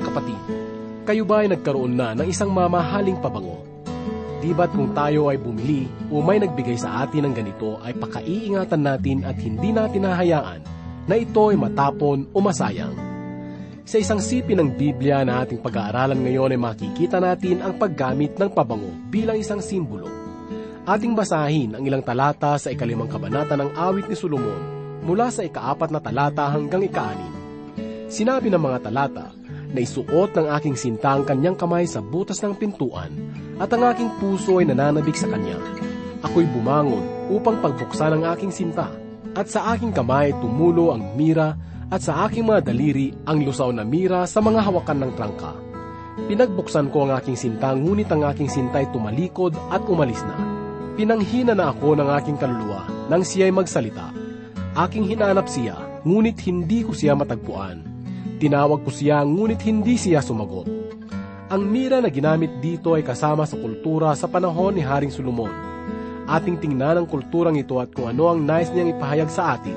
Kapatid, kayo ba ay nagkaroon na ng isang mamahaling pabango? Di ba't kung tayo ay bumili o may nagbigay sa atin ng ganito ay pakaiingatan natin at hindi natin hahayaan na ito ay matapon o masayang? Sa isang sipi ng Biblia na ating pag-aaralan ngayon ay makikita natin ang paggamit ng pabango bilang isang simbolo. Ating basahin ang ilang talata sa ikalimang kabanata ng awit ni Solomon mula sa ikaapat na talata hanggang ikaanim. Sinabi ng mga talata, na isuot ng aking sinta ang kanyang kamay sa butas ng pintuan at ang aking puso ay nananabik sa kanya. Ako'y bumangon upang pagbuksan ang aking sinta at sa aking kamay tumulo ang mira at sa aking mga daliri ang lusaw na mira sa mga hawakan ng trangka. Pinagbuksan ko ang aking sinta ngunit ang aking sinta ay tumalikod at umalis na. Pinanghina na ako ng aking kaluluwa nang siya'y magsalita. Aking hinanap siya, ngunit hindi ko siya matagpuan Tinawag ko siya ngunit hindi siya sumagot. Ang mira na ginamit dito ay kasama sa kultura sa panahon ni Haring Solomon. Ating tingnan ang kulturang ito at kung ano ang nais niyang ipahayag sa atin.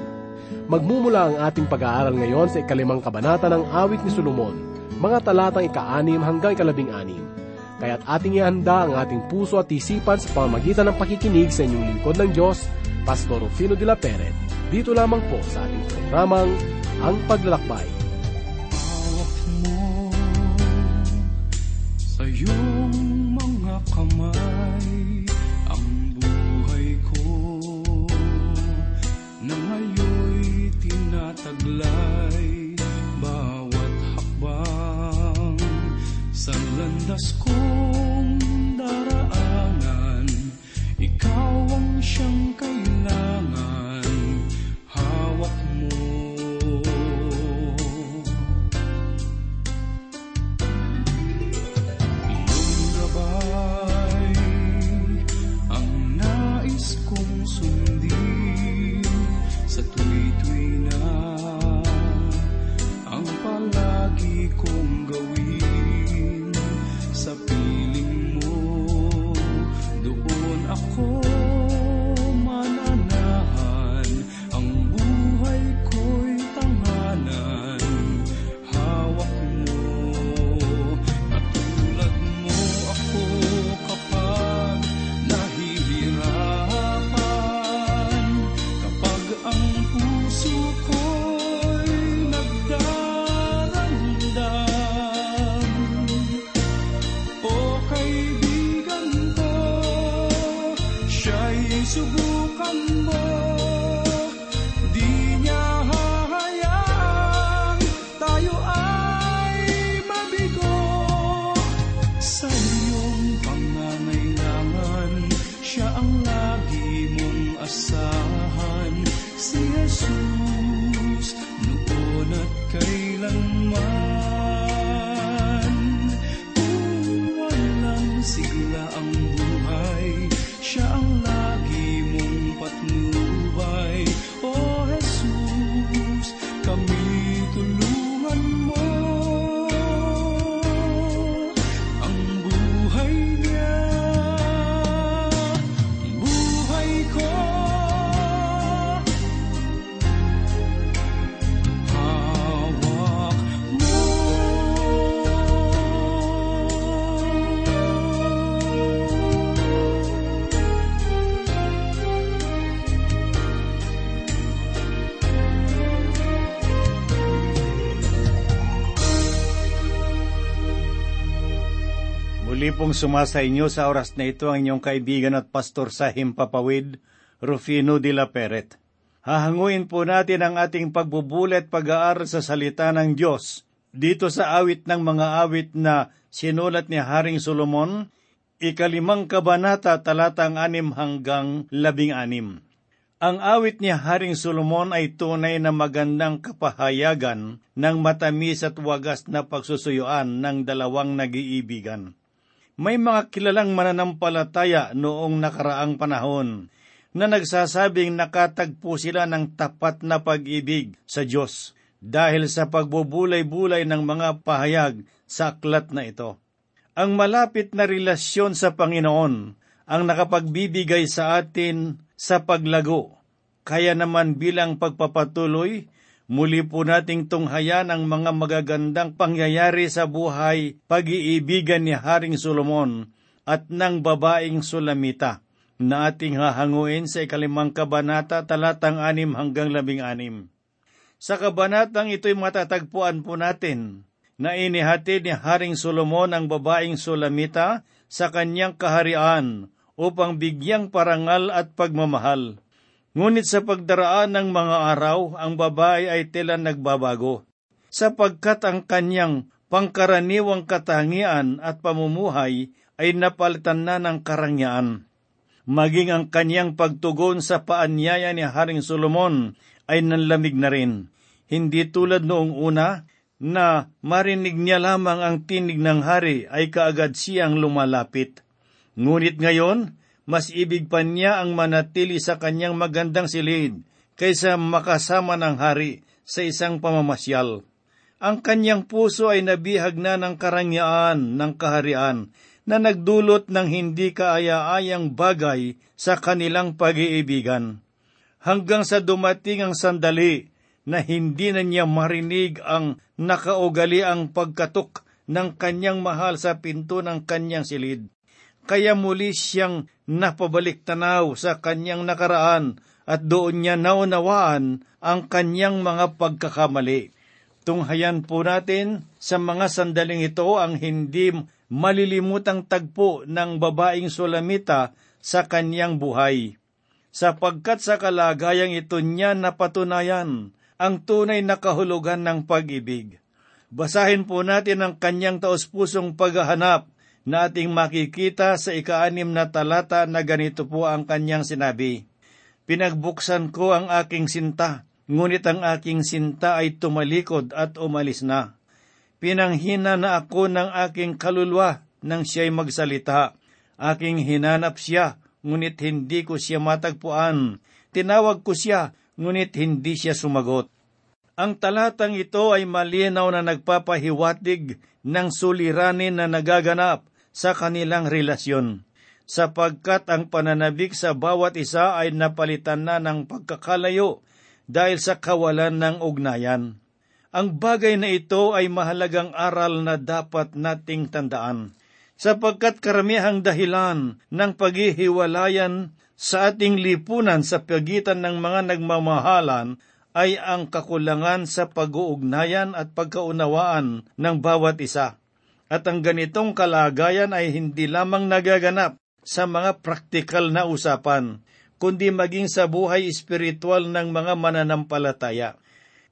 Magmumula ang ating pag-aaral ngayon sa ikalimang kabanata ng awit ni Solomon, mga talatang ika-anim hanggang ikalabing anim. Kaya't ating ihanda ang ating puso at isipan sa pamamagitan ng pakikinig sa inyong lingkod ng Diyos, Pastor Rufino de la Peret, dito lamang po sa ating programang Ang Paglalakbay. Tinataglay bawat hakbang sa landas kong pong sumasa inyo sa oras na ito ang inyong kaibigan at pastor sa Himpapawid, Rufino de la Peret. Hahanguin po natin ang ating pagbubulat pag-aaral sa salita ng Diyos dito sa awit ng mga awit na sinulat ni Haring Solomon, ikalimang kabanata talatang anim hanggang labing anim. Ang awit ni Haring Solomon ay tunay na magandang kapahayagan ng matamis at wagas na pagsusuyuan ng dalawang nag-iibigan. May mga kilalang mananampalataya noong nakaraang panahon na nagsasabing nakatagpo sila ng tapat na pag-ibig sa Diyos dahil sa pagbubulay-bulay ng mga pahayag sa aklat na ito. Ang malapit na relasyon sa Panginoon ang nakapagbibigay sa atin sa paglago. Kaya naman bilang pagpapatuloy, Muli po nating tunghayan ang mga magagandang pangyayari sa buhay pag-iibigan ni Haring Solomon at ng babaeng Sulamita na ating hahanguin sa ikalimang kabanata talatang anim hanggang labing anim. Sa kabanatang ito'y matatagpuan po natin na inihati ni Haring Solomon ang babaeng Sulamita sa kanyang kaharian upang bigyang parangal at pagmamahal. Ngunit sa pagdaraan ng mga araw, ang babae ay tila nagbabago, sapagkat ang kanyang pangkaraniwang katangian at pamumuhay ay napalitan na ng karangyaan. Maging ang kanyang pagtugon sa paanyaya ni Haring Solomon ay nanlamig na rin. Hindi tulad noong una na marinig niya lamang ang tinig ng hari ay kaagad siyang lumalapit. Ngunit ngayon, mas ibig pa niya ang manatili sa kanyang magandang silid kaysa makasama ng hari sa isang pamamasyal. Ang kanyang puso ay nabihag na ng karangyaan ng kaharian na nagdulot ng hindi kaaya-ayang bagay sa kanilang pag-iibigan. Hanggang sa dumating ang sandali na hindi na niya marinig ang nakaugali ang pagkatok ng kanyang mahal sa pinto ng kanyang silid kaya muli siyang napabalik tanaw sa kanyang nakaraan at doon niya naunawaan ang kanyang mga pagkakamali. Tunghayan po natin sa mga sandaling ito ang hindi malilimutang tagpo ng babaeng Sulamita sa kanyang buhay. Sapagkat sa kalagayang ito niya napatunayan ang tunay na kahulugan ng pag-ibig. Basahin po natin ang kanyang taos-pusong paghahanap na ating makikita sa ikaanim na talata na ganito po ang kanyang sinabi. Pinagbuksan ko ang aking sinta, ngunit ang aking sinta ay tumalikod at umalis na. Pinanghina na ako ng aking kaluluwa nang siya'y magsalita. Aking hinanap siya, ngunit hindi ko siya matagpuan. Tinawag ko siya, ngunit hindi siya sumagot. Ang talatang ito ay malinaw na nagpapahiwatig ng suliranin na nagaganap sa kanilang relasyon, sapagkat ang pananabik sa bawat isa ay napalitan na ng pagkakalayo dahil sa kawalan ng ugnayan. Ang bagay na ito ay mahalagang aral na dapat nating tandaan, sapagkat karamihang dahilan ng paghihiwalayan sa ating lipunan sa pagitan ng mga nagmamahalan ay ang kakulangan sa pag-uugnayan at pagkaunawaan ng bawat isa. At ang ganitong kalagayan ay hindi lamang nagaganap sa mga praktikal na usapan, kundi maging sa buhay espiritual ng mga mananampalataya.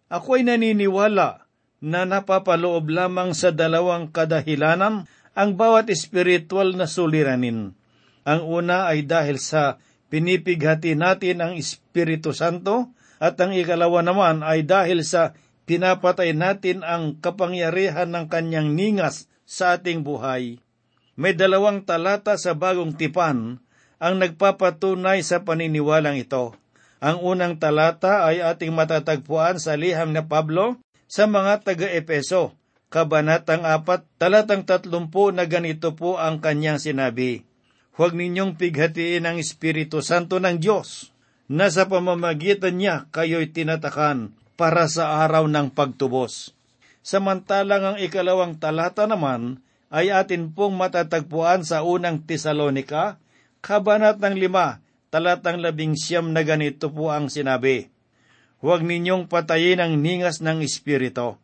Ako ay naniniwala na napapaloob lamang sa dalawang kadahilanan ang bawat espiritual na suliranin. Ang una ay dahil sa pinipighati natin ang Espiritu Santo at ang ikalawa naman ay dahil sa pinapatay natin ang kapangyarihan ng kanyang ningas sa ating buhay. May dalawang talata sa bagong tipan ang nagpapatunay sa paniniwalang ito. Ang unang talata ay ating matatagpuan sa liham na Pablo sa mga taga-Epeso, Kabanatang 4, talatang 30 na ganito po ang kanyang sinabi. Huwag ninyong pighatiin ang Espiritu Santo ng Diyos, na sa pamamagitan niya kayo'y tinatakan para sa araw ng pagtubos samantalang ang ikalawang talata naman ay atin pong matatagpuan sa unang Tesalonika, kabanat ng lima, talatang labing siyam na ganito po ang sinabi. Huwag ninyong patayin ang ningas ng Espiritu.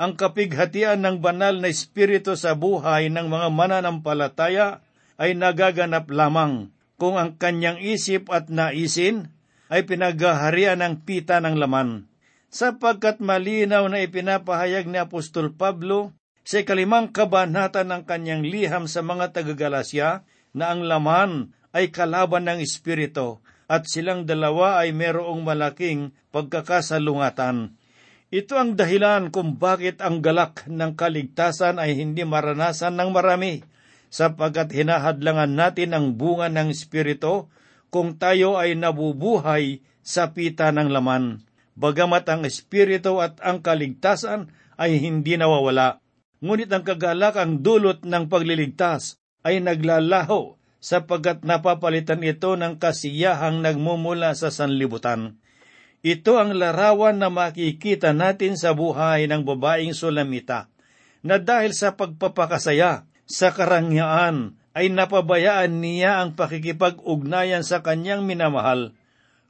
Ang kapighatian ng banal na Espiritu sa buhay ng mga mananampalataya ay nagaganap lamang kung ang kanyang isip at naisin ay pinaghaharian ng pita ng laman sapagkat malinaw na ipinapahayag ni Apostol Pablo sa ikalimang kabanata ng kanyang liham sa mga taga-Galasya na ang laman ay kalaban ng Espiritu at silang dalawa ay merong malaking pagkakasalungatan. Ito ang dahilan kung bakit ang galak ng kaligtasan ay hindi maranasan ng marami, sapagkat hinahadlangan natin ang bunga ng Espiritu kung tayo ay nabubuhay sa pita ng laman bagamat ang espiritu at ang kaligtasan ay hindi nawawala. Ngunit ang kagalakang dulot ng pagliligtas ay naglalaho sapagkat napapalitan ito ng kasiyahang nagmumula sa sanlibutan. Ito ang larawan na makikita natin sa buhay ng babaeng Sulamita, na dahil sa pagpapakasaya, sa karangyaan, ay napabayaan niya ang pakikipag-ugnayan sa kanyang minamahal.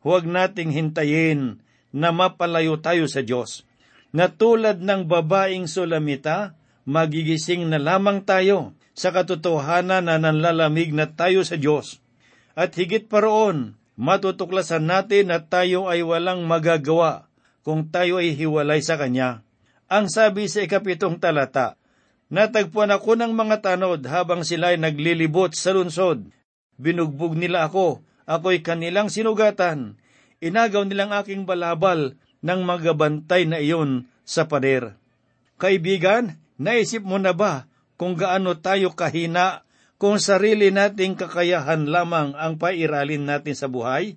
Huwag nating hintayin na mapalayo tayo sa Diyos. Na tulad ng babaeng Sulamita, magigising na lamang tayo sa katotohanan na nanlalamig na tayo sa Diyos. At higit pa roon, matutuklasan natin na tayo ay walang magagawa kung tayo ay hiwalay sa Kanya. Ang sabi sa ikapitong talata, Natagpuan ako ng mga tanod habang sila ay naglilibot sa lunsod. Binugbog nila ako, ako'y kanilang sinugatan. Inagaw nilang aking balabal ng magabantay na iyon sa pader. Kaibigan, naisip mo na ba kung gaano tayo kahina kung sarili nating kakayahan lamang ang pairalin natin sa buhay?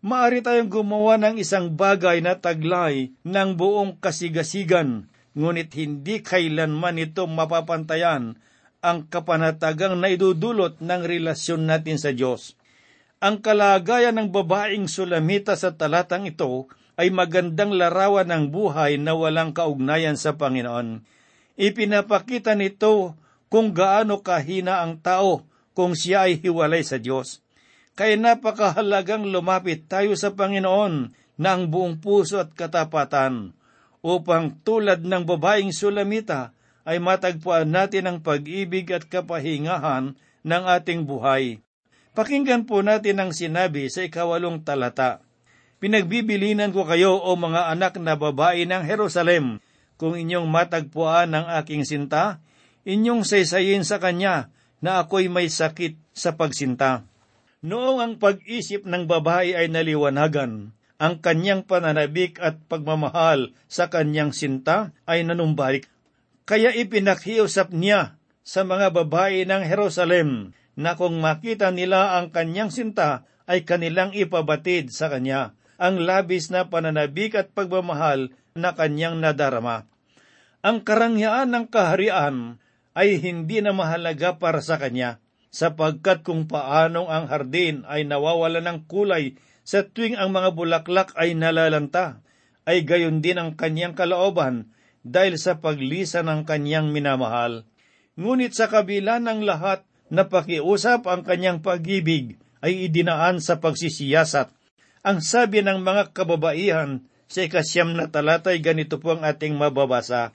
Maari tayong gumawa ng isang bagay na taglay ng buong kasigasigan, ngunit hindi kailanman ito mapapantayan ang kapanatagang naidudulot ng relasyon natin sa Diyos. Ang kalagayan ng babaeng sulamita sa talatang ito ay magandang larawan ng buhay na walang kaugnayan sa Panginoon. Ipinapakita nito kung gaano kahina ang tao kung siya ay hiwalay sa Diyos. Kaya napakahalagang lumapit tayo sa Panginoon ang buong puso at katapatan upang tulad ng babaeng sulamita ay matagpuan natin ang pag-ibig at kapahingahan ng ating buhay. Pakinggan po natin ang sinabi sa ikawalong talata. Pinagbibilinan ko kayo o mga anak na babae ng Jerusalem, kung inyong matagpuan ang aking sinta, inyong saysayin sa kanya na ako'y may sakit sa pagsinta. Noong ang pag-isip ng babae ay naliwanagan, ang kanyang pananabik at pagmamahal sa kanyang sinta ay nanumbalik. Kaya ipinakiusap niya sa mga babae ng Jerusalem na kung makita nila ang kanyang sinta ay kanilang ipabatid sa kanya ang labis na pananabik at pagmamahal na kanyang nadarama. Ang karangyaan ng kaharian ay hindi na mahalaga para sa kanya, sapagkat kung paanong ang hardin ay nawawala ng kulay sa tuwing ang mga bulaklak ay nalalanta, ay gayon din ang kanyang kalooban dahil sa paglisa ng kanyang minamahal. Ngunit sa kabila ng lahat na pakiusap ang kanyang pag-ibig ay idinaan sa pagsisiyasat. Ang sabi ng mga kababaihan sa ikasyam na talata ay ganito po ang ating mababasa.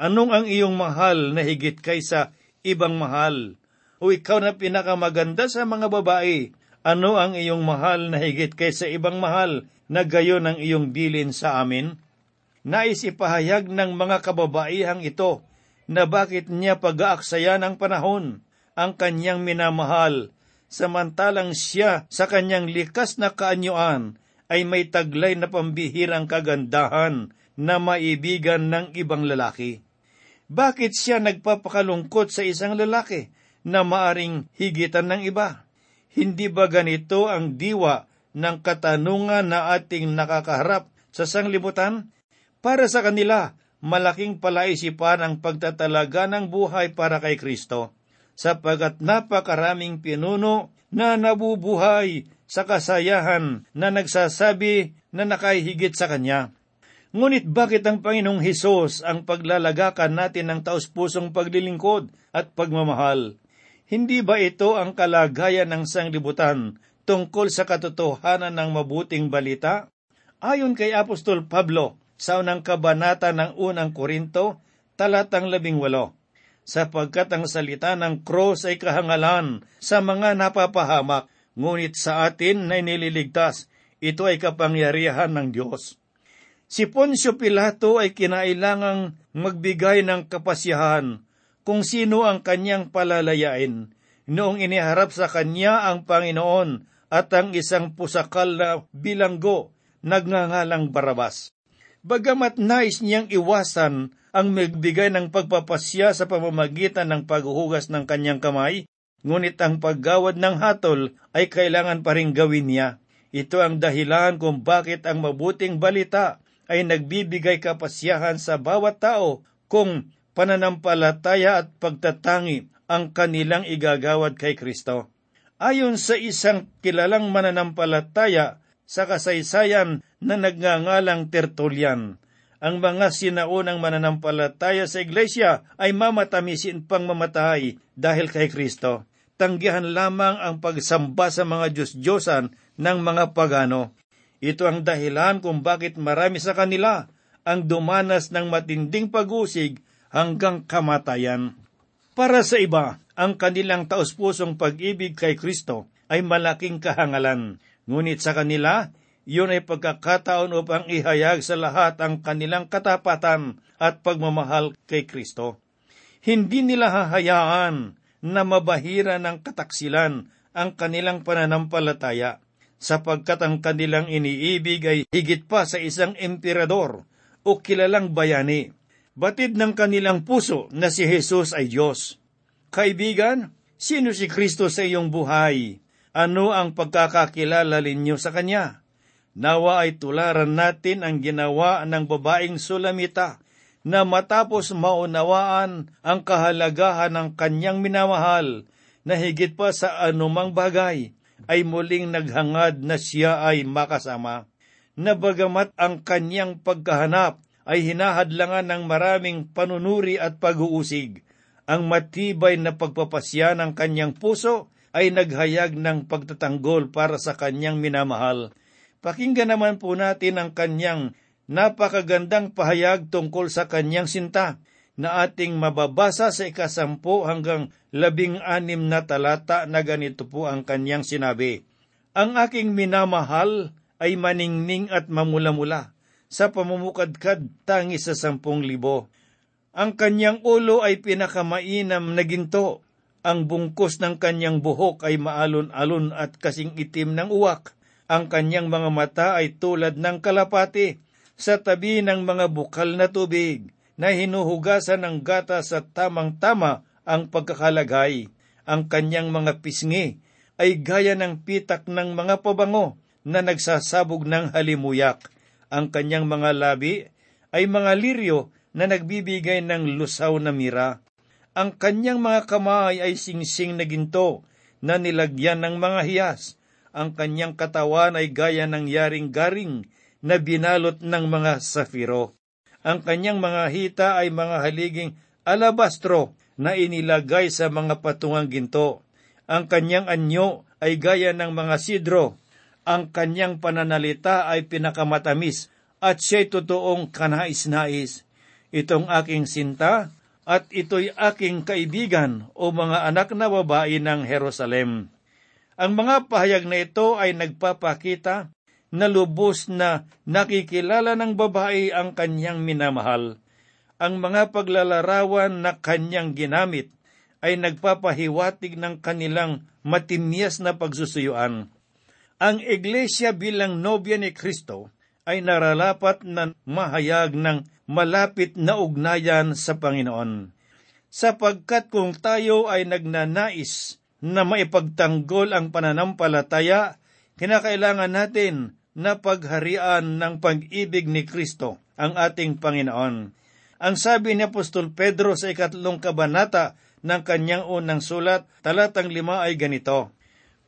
Anong ang iyong mahal na higit kaysa ibang mahal? O ikaw na pinakamaganda sa mga babae, ano ang iyong mahal na higit kaysa ibang mahal na gayon ang iyong bilin sa amin? Nais ipahayag ng mga kababaihang ito na bakit niya pag-aaksaya ng panahon ang kanyang minamahal, samantalang siya sa kanyang likas na kaanyuan ay may taglay na pambihirang kagandahan na maibigan ng ibang lalaki. Bakit siya nagpapakalungkot sa isang lalaki na maaring higitan ng iba? Hindi ba ganito ang diwa ng katanungan na ating nakakaharap sa sanglibutan? Para sa kanila, malaking palaisipan ang pagtatalaga ng buhay para kay Kristo, sapagat napakaraming pinuno na nabubuhay sa kasayahan na nagsasabi na nakahigit sa Kanya. Ngunit bakit ang Panginoong Hesus ang paglalagakan natin ng taus-pusong paglilingkod at pagmamahal? Hindi ba ito ang kalagayan ng sanglibutan tungkol sa katotohanan ng mabuting balita? Ayon kay Apostol Pablo sa unang kabanata ng unang Korinto, talatang labing walo, sapagkat ang salita ng cross ay kahangalan sa mga napapahamak, ngunit sa atin na nililigtas, ito ay kapangyarihan ng Diyos. Si Poncio Pilato ay kinailangang magbigay ng kapasyahan kung sino ang kanyang palalayain noong iniharap sa kanya ang Panginoon at ang isang pusakal na bilanggo nagngangalang Barabas. Bagamat nais niyang iwasan ang magbigay ng pagpapasya sa pamamagitan ng paghuhugas ng kanyang kamay, ngunit ang paggawad ng hatol ay kailangan pa rin gawin niya. Ito ang dahilan kung bakit ang mabuting balita ay nagbibigay kapasyahan sa bawat tao kung pananampalataya at pagtatangi ang kanilang igagawad kay Kristo. Ayon sa isang kilalang mananampalataya sa kasaysayan na nagngangalang Tertullian. Ang mga sinaunang mananampalataya sa iglesia ay mamatamisin pang mamatay dahil kay Kristo. Tanggihan lamang ang pagsamba sa mga Diyos-Diyosan ng mga pagano. Ito ang dahilan kung bakit marami sa kanila ang dumanas ng matinding pag-usig hanggang kamatayan. Para sa iba, ang kanilang taus-pusong pag-ibig kay Kristo ay malaking kahangalan. Ngunit sa kanila, yun ay pagkakataon upang ihayag sa lahat ang kanilang katapatan at pagmamahal kay Kristo. Hindi nila hahayaan na mabahira ng kataksilan ang kanilang pananampalataya, sapagkat ang kanilang iniibig ay higit pa sa isang emperador o kilalang bayani. Batid ng kanilang puso na si Jesus ay Diyos. Kaibigan, sino si Kristo sa iyong buhay? Ano ang pagkakakilala ninyo sa Kanya? Nawa ay tularan natin ang ginawa ng babaeng Sulamita na matapos maunawaan ang kahalagahan ng kanyang minamahal na higit pa sa anumang bagay, ay muling naghangad na siya ay makasama. Na bagamat ang kanyang pagkahanap ay hinahadlangan ng maraming panunuri at pag-uusig, ang matibay na pagpapasya ng kanyang puso ay naghayag ng pagtatanggol para sa kanyang minamahal. Pakinggan naman po natin ang kanyang napakagandang pahayag tungkol sa kanyang sinta na ating mababasa sa ikasampu hanggang labing anim na talata na ganito po ang kanyang sinabi. Ang aking minamahal ay maningning at mamula-mula sa pamumukadkad tangi sa sampung libo. Ang kanyang ulo ay pinakamainam na ginto ang bungkos ng kanyang buhok ay maalon-alon at kasing itim ng uwak. Ang kanyang mga mata ay tulad ng kalapati sa tabi ng mga bukal na tubig na hinuhugasan ng gata sa tamang-tama ang pagkakalagay. Ang kanyang mga pisngi ay gaya ng pitak ng mga pabango na nagsasabog ng halimuyak. Ang kanyang mga labi ay mga liryo na nagbibigay ng lusaw na mira. Ang kanyang mga kamay ay singsing na ginto na nilagyan ng mga hiyas. Ang kanyang katawan ay gaya ng yaring garing na binalot ng mga safiro. Ang kanyang mga hita ay mga haliging alabastro na inilagay sa mga patungang ginto. Ang kanyang anyo ay gaya ng mga sidro. Ang kanyang pananalita ay pinakamatamis at siya'y totoong kanais-nais. Itong aking sinta at ito'y aking kaibigan o mga anak na babae ng Jerusalem. Ang mga pahayag na ito ay nagpapakita na lubos na nakikilala ng babae ang kanyang minamahal. Ang mga paglalarawan na kanyang ginamit ay nagpapahiwatig ng kanilang matimyas na pagsusuyuan. Ang iglesia bilang nobya ni Kristo ay naralapat na mahayag ng malapit na ugnayan sa Panginoon. Sapagkat kung tayo ay nagnanais na maipagtanggol ang pananampalataya, kinakailangan natin na pagharian ng pag-ibig ni Kristo, ang ating Panginoon. Ang sabi ni Apostol Pedro sa ikatlong kabanata ng kanyang unang sulat, talatang lima ay ganito,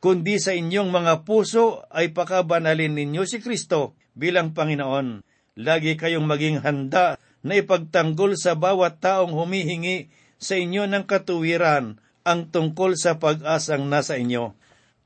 Kundi sa inyong mga puso ay pakabanalin ninyo si Kristo bilang Panginoon Lagi kayong maging handa na ipagtanggol sa bawat taong humihingi sa inyo ng katuwiran ang tungkol sa pag-asang nasa inyo.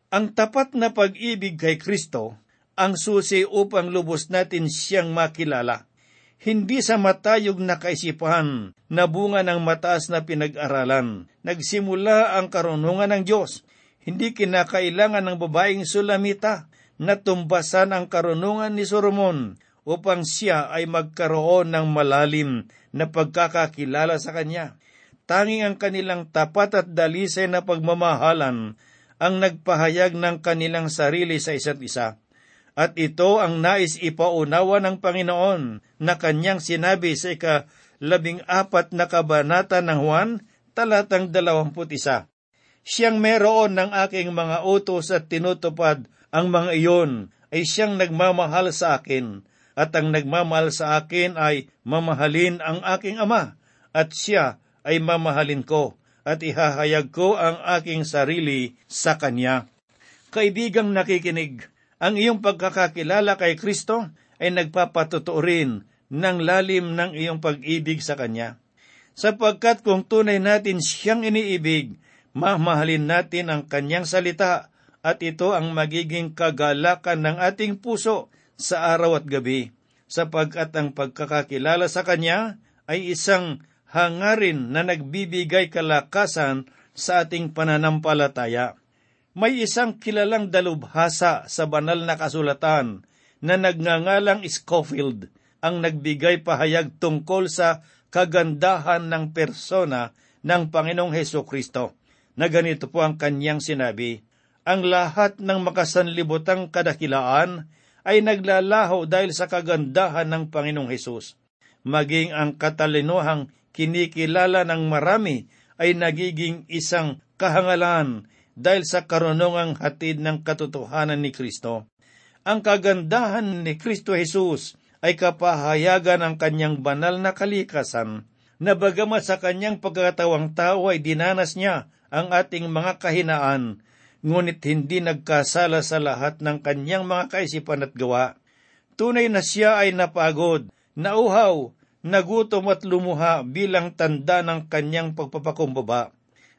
Ang tapat na pag-ibig kay Kristo ang susi upang lubos natin siyang makilala. Hindi sa matayog na kaisipan na bunga ng mataas na pinag-aralan. Nagsimula ang karunungan ng Diyos. Hindi kinakailangan ng babaeng sulamita na tumbasan ang karunungan ni Solomon upang siya ay magkaroon ng malalim na pagkakakilala sa Kanya. Tanging ang kanilang tapat at dalisay na pagmamahalan ang nagpahayag ng kanilang sarili sa isa't isa. At ito ang nais ipaunawa ng Panginoon na kanyang sinabi sa ika labing apat na kabanata ng Juan, talatang dalawamput isa. Siyang meron ng aking mga utos at tinutupad ang mga iyon ay siyang nagmamahal sa akin at ang nagmamahal sa akin ay mamahalin ang aking ama, at siya ay mamahalin ko, at ihahayag ko ang aking sarili sa kanya. Kaibigang nakikinig, Ang iyong pagkakakilala kay Kristo ay nagpapatotoo rin ng lalim ng iyong pag-ibig sa Kanya. Sapagkat kung tunay natin siyang iniibig, mamahalin natin ang Kanyang salita at ito ang magiging kagalakan ng ating puso sa araw at gabi, sapagkat ang pagkakakilala sa Kanya ay isang hangarin na nagbibigay kalakasan sa ating pananampalataya. May isang kilalang dalubhasa sa banal na kasulatan na nagngangalang Scofield ang nagbigay pahayag tungkol sa kagandahan ng persona ng Panginoong Heso Kristo, na ganito po ang kanyang sinabi, Ang lahat ng makasanlibotang kadakilaan ay naglalaho dahil sa kagandahan ng Panginoong Hesus. Maging ang katalinuhang kinikilala ng marami ay nagiging isang kahangalan dahil sa karunungang hatid ng katotohanan ni Kristo. Ang kagandahan ni Kristo Jesus ay kapahayagan ng kanyang banal na kalikasan, na bagamat sa kanyang pagkatawang tao ay dinanas niya ang ating mga kahinaan, ngunit hindi nagkasala sa lahat ng kanyang mga kaisipan at gawa. Tunay na siya ay napagod, nauhaw, nagutom at lumuha bilang tanda ng kanyang pagpapakumbaba.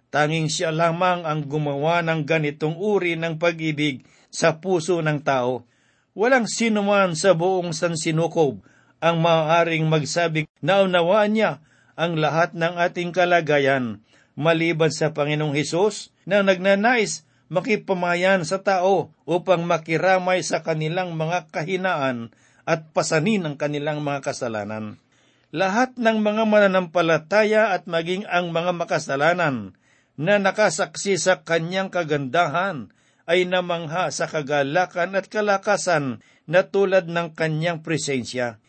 Tanging siya lamang ang gumawa ng ganitong uri ng pag-ibig sa puso ng tao. Walang sino man sa buong sansinukob ang maaaring magsabing naunawaan niya ang lahat ng ating kalagayan maliban sa Panginoong Hesus na nagnanais makipamayan sa tao upang makiramay sa kanilang mga kahinaan at pasanin ang kanilang mga kasalanan. Lahat ng mga mananampalataya at maging ang mga makasalanan na nakasaksi sa kanyang kagandahan ay namangha sa kagalakan at kalakasan na tulad ng kanyang presensya.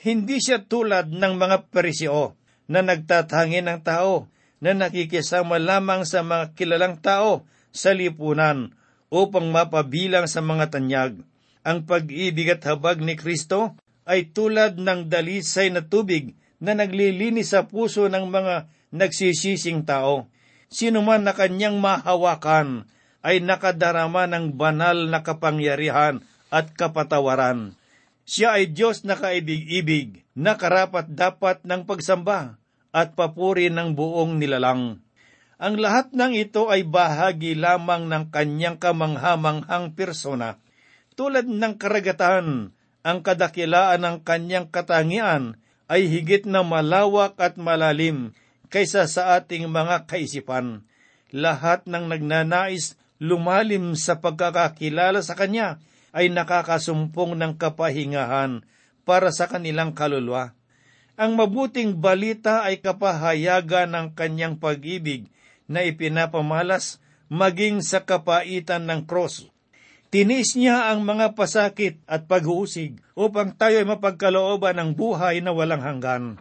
Hindi siya tulad ng mga perisyo na nagtatangi ng tao na nakikisama lamang sa mga kilalang tao sa lipunan upang mapabilang sa mga tanyag. Ang pag-ibig at habag ni Kristo ay tulad ng dalisay na tubig na naglilinis sa puso ng mga nagsisising tao. Sino man na kanyang mahawakan ay nakadarama ng banal na kapangyarihan at kapatawaran. Siya ay Diyos na kaibig-ibig, na karapat dapat ng pagsamba at papuri ng buong nilalang. Ang lahat ng ito ay bahagi lamang ng kanyang kamanghamanghang persona. Tulad ng karagatan, ang kadakilaan ng kanyang katangian ay higit na malawak at malalim kaysa sa ating mga kaisipan. Lahat ng nagnanais lumalim sa pagkakakilala sa Kanya ay nakakasumpong ng kapahingahan para sa kanilang kaluluwa. Ang mabuting balita ay kapahayagan ng kanyang pag-ibig na ipinapamalas maging sa kapaitan ng cross Tinis niya ang mga pasakit at pag-uusig upang tayo ay mapagkalooban ng buhay na walang hanggan.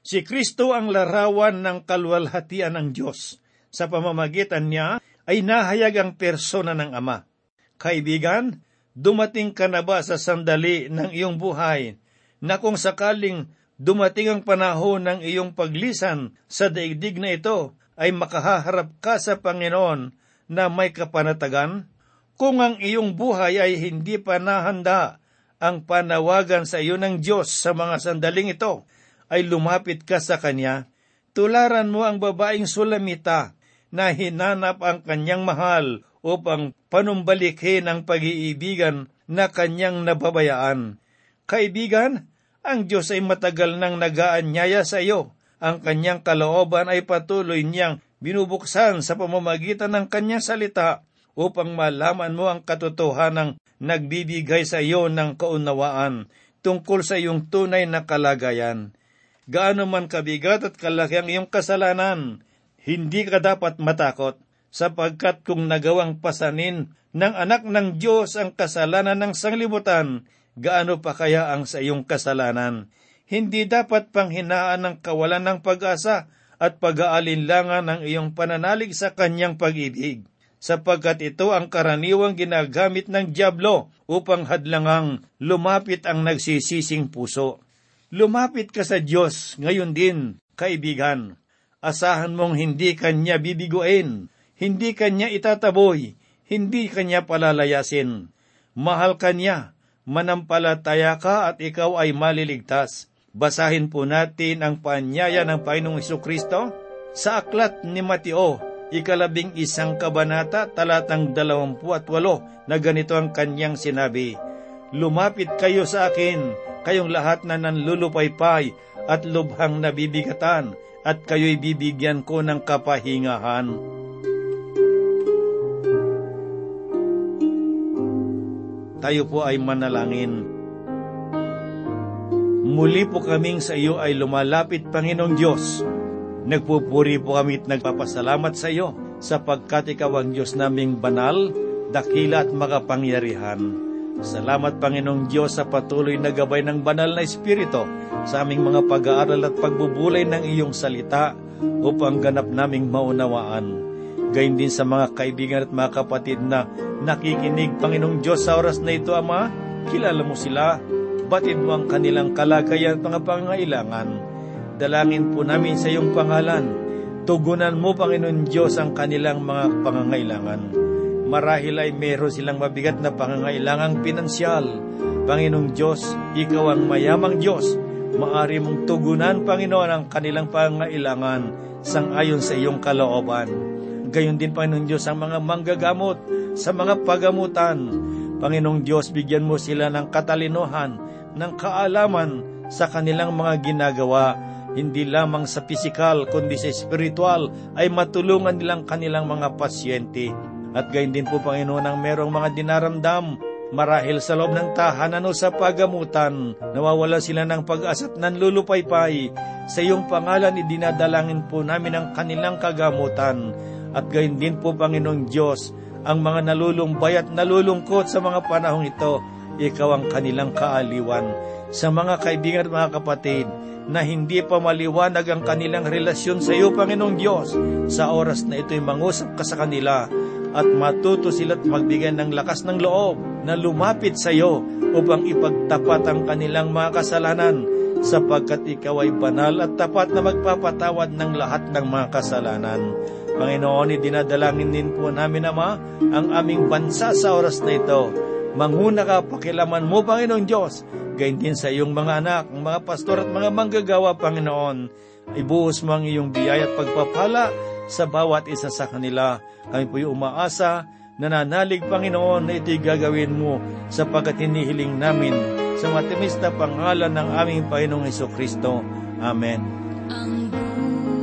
Si Kristo ang larawan ng kalwalhatian ng Diyos. Sa pamamagitan niya ay nahayag ang persona ng Ama. Kaibigan, dumating ka na ba sa sandali ng iyong buhay na kung sakaling dumating ang panahon ng iyong paglisan sa daigdig na ito, ay makahaharap ka sa Panginoon na may kapanatagan? Kung ang iyong buhay ay hindi pa nahanda, ang panawagan sa iyo ng Diyos sa mga sandaling ito ay lumapit ka sa Kanya. Tularan mo ang babaeng sulamita na hinanap ang kanyang mahal upang panumbalikin ang pag-iibigan na kanyang nababayaan. Kaibigan, ang Diyos ay matagal nang nagaanyaya sa iyo. Ang kanyang kalooban ay patuloy niyang binubuksan sa pamamagitan ng kanyang salita upang malaman mo ang katotohanang nagbibigay sa iyo ng kaunawaan tungkol sa iyong tunay na kalagayan. Gaano man kabigat at kalaki ang iyong kasalanan, hindi ka dapat matakot, sapagkat kung nagawang pasanin ng anak ng Diyos ang kasalanan ng sanglibutan, gaano pa kaya ang sa iyong kasalanan? Hindi dapat panghinaan ng kawalan ng pag-asa at pag-aalinlangan ng iyong pananalig sa kanyang pag-ibig sapagkat ito ang karaniwang ginagamit ng Diablo upang hadlangang lumapit ang nagsisising puso. Lumapit ka sa Diyos ngayon din, kaibigan. Asahan mong hindi kanya bibiguin, hindi kanya itataboy, hindi kanya palalayasin. Mahal ka niya, manampalataya ka at ikaw ay maliligtas. Basahin po natin ang paanyaya ng Panginoong Kristo sa aklat ni Mateo, ikalabing isang kabanata, talatang dalawampu at walo, na ganito ang kanyang sinabi, Lumapit kayo sa akin, kayong lahat na nanlulupaypay at lubhang nabibigatan, at kayo'y bibigyan ko ng kapahingahan. Tayo po ay manalangin. Muli po kaming sa iyo ay lumalapit, Panginoong Diyos. Nagpupuri po kami at nagpapasalamat sa iyo sapagkat ikaw ang Diyos naming banal, dakila at makapangyarihan. Salamat Panginoong Diyos sa patuloy na gabay ng banal na Espiritu sa aming mga pag-aaral at pagbubulay ng iyong salita upang ganap naming maunawaan. Gayun din sa mga kaibigan at mga kapatid na nakikinig, Panginoong Diyos, sa oras na ito, Ama, kilala mo sila, batid mo ang kanilang kalagayan at mga pangailangan. Dalangin po namin sa iyong pangalan. Tugunan mo, Panginoon Diyos, ang kanilang mga pangangailangan. Marahil ay meron silang mabigat na pangangailangang pinansyal. Panginoong Diyos, Ikaw ang mayamang Diyos. Maari mong tugunan, Panginoon, ang kanilang pangangailangan sang-ayon sa iyong kalooban. Gayon din, Panginoong Diyos, ang mga manggagamot sa mga pagamutan. Panginoong Diyos, bigyan mo sila ng katalinuhan, ng kaalaman sa kanilang mga ginagawa, hindi lamang sa pisikal kundi sa spiritual ay matulungan nilang kanilang mga pasyente. At gayon din po, Panginoon, ang merong mga dinaramdam marahil sa loob ng tahanan o sa pagamutan, nawawala sila ng pag-asa at nanlulupaypay. Sa iyong pangalan, idinadalangin po namin ang kanilang kagamutan. At gayon din po, Panginoong Diyos, ang mga nalulumbay at nalulungkot sa mga panahong ito, ikaw ang kanilang kaaliwan. Sa mga kaibigan at mga kapatid, na hindi pa maliwanag ang kanilang relasyon sa iyo, Panginoong Diyos, sa oras na ito'y mangusap ka sa kanila at matuto sila't magbigay ng lakas ng loob na lumapit sa iyo upang ipagtapat ang kanilang mga kasalanan sapagkat ikaw ay banal at tapat na magpapatawad ng lahat ng mga kasalanan. Panginoon, dinadalangin din po namin, Ama, ang aming bansa sa oras na ito. Manguna ka, pakilaman mo, Panginoong Diyos, gayon din sa iyong mga anak, mga pastor at mga manggagawa, Panginoon. Ibuhos mo ang iyong biyaya at pagpapala sa bawat isa sa kanila. Kami po'y umaasa, nananalig, Panginoon, na ito'y gagawin mo sapagkat hinihiling namin sa matimis na pangalan ng aming Panginoong Iso Kristo. Amen. Ang buhay